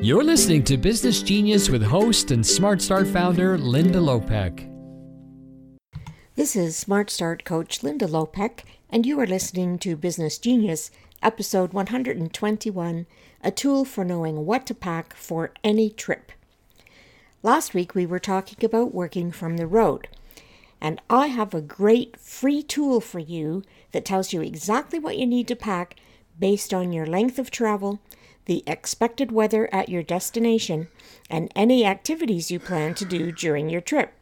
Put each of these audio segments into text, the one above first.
You're listening to Business Genius with host and Smart Start founder Linda Lopek. This is Smart Start coach Linda Lopek, and you are listening to Business Genius, episode 121 A Tool for Knowing What to Pack for Any Trip. Last week we were talking about working from the road, and I have a great free tool for you that tells you exactly what you need to pack based on your length of travel the expected weather at your destination, and any activities you plan to do during your trip.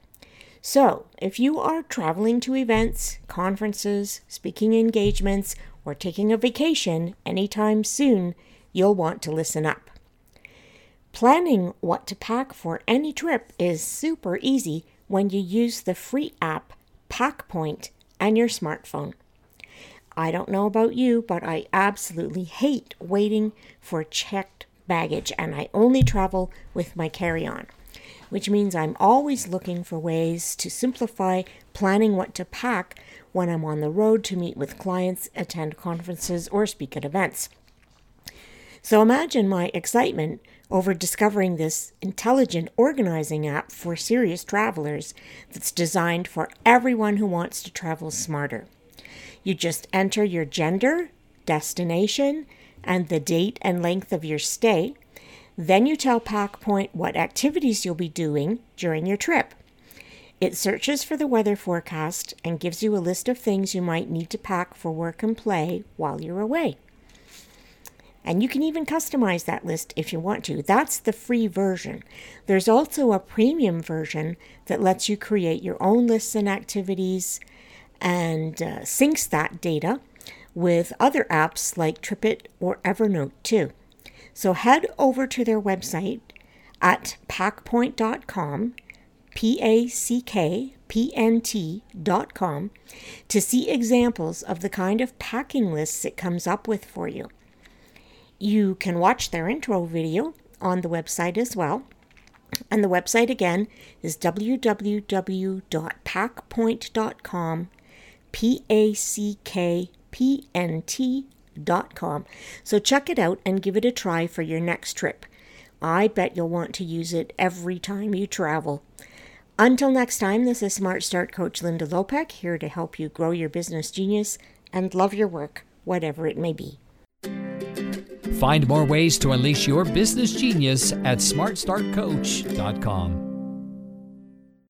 So, if you are traveling to events, conferences, speaking engagements, or taking a vacation anytime soon, you'll want to listen up. Planning what to pack for any trip is super easy when you use the free app PackPoint and your smartphone. I don't know about you, but I absolutely hate waiting for checked baggage, and I only travel with my carry on, which means I'm always looking for ways to simplify planning what to pack when I'm on the road to meet with clients, attend conferences, or speak at events. So imagine my excitement over discovering this intelligent organizing app for serious travelers that's designed for everyone who wants to travel smarter. You just enter your gender, destination, and the date and length of your stay. Then you tell PackPoint what activities you'll be doing during your trip. It searches for the weather forecast and gives you a list of things you might need to pack for work and play while you're away. And you can even customize that list if you want to. That's the free version. There's also a premium version that lets you create your own lists and activities and uh, syncs that data with other apps like TripIt or Evernote too. So head over to their website at packpoint.com, P A C K P N T.com, to see examples of the kind of packing lists it comes up with for you. You can watch their intro video on the website as well. And the website again is www.packpoint.com P A C K P N T dot com. So check it out and give it a try for your next trip. I bet you'll want to use it every time you travel. Until next time, this is Smart Start Coach Linda Lopek here to help you grow your business genius and love your work, whatever it may be. Find more ways to unleash your business genius at smartstartcoach.com.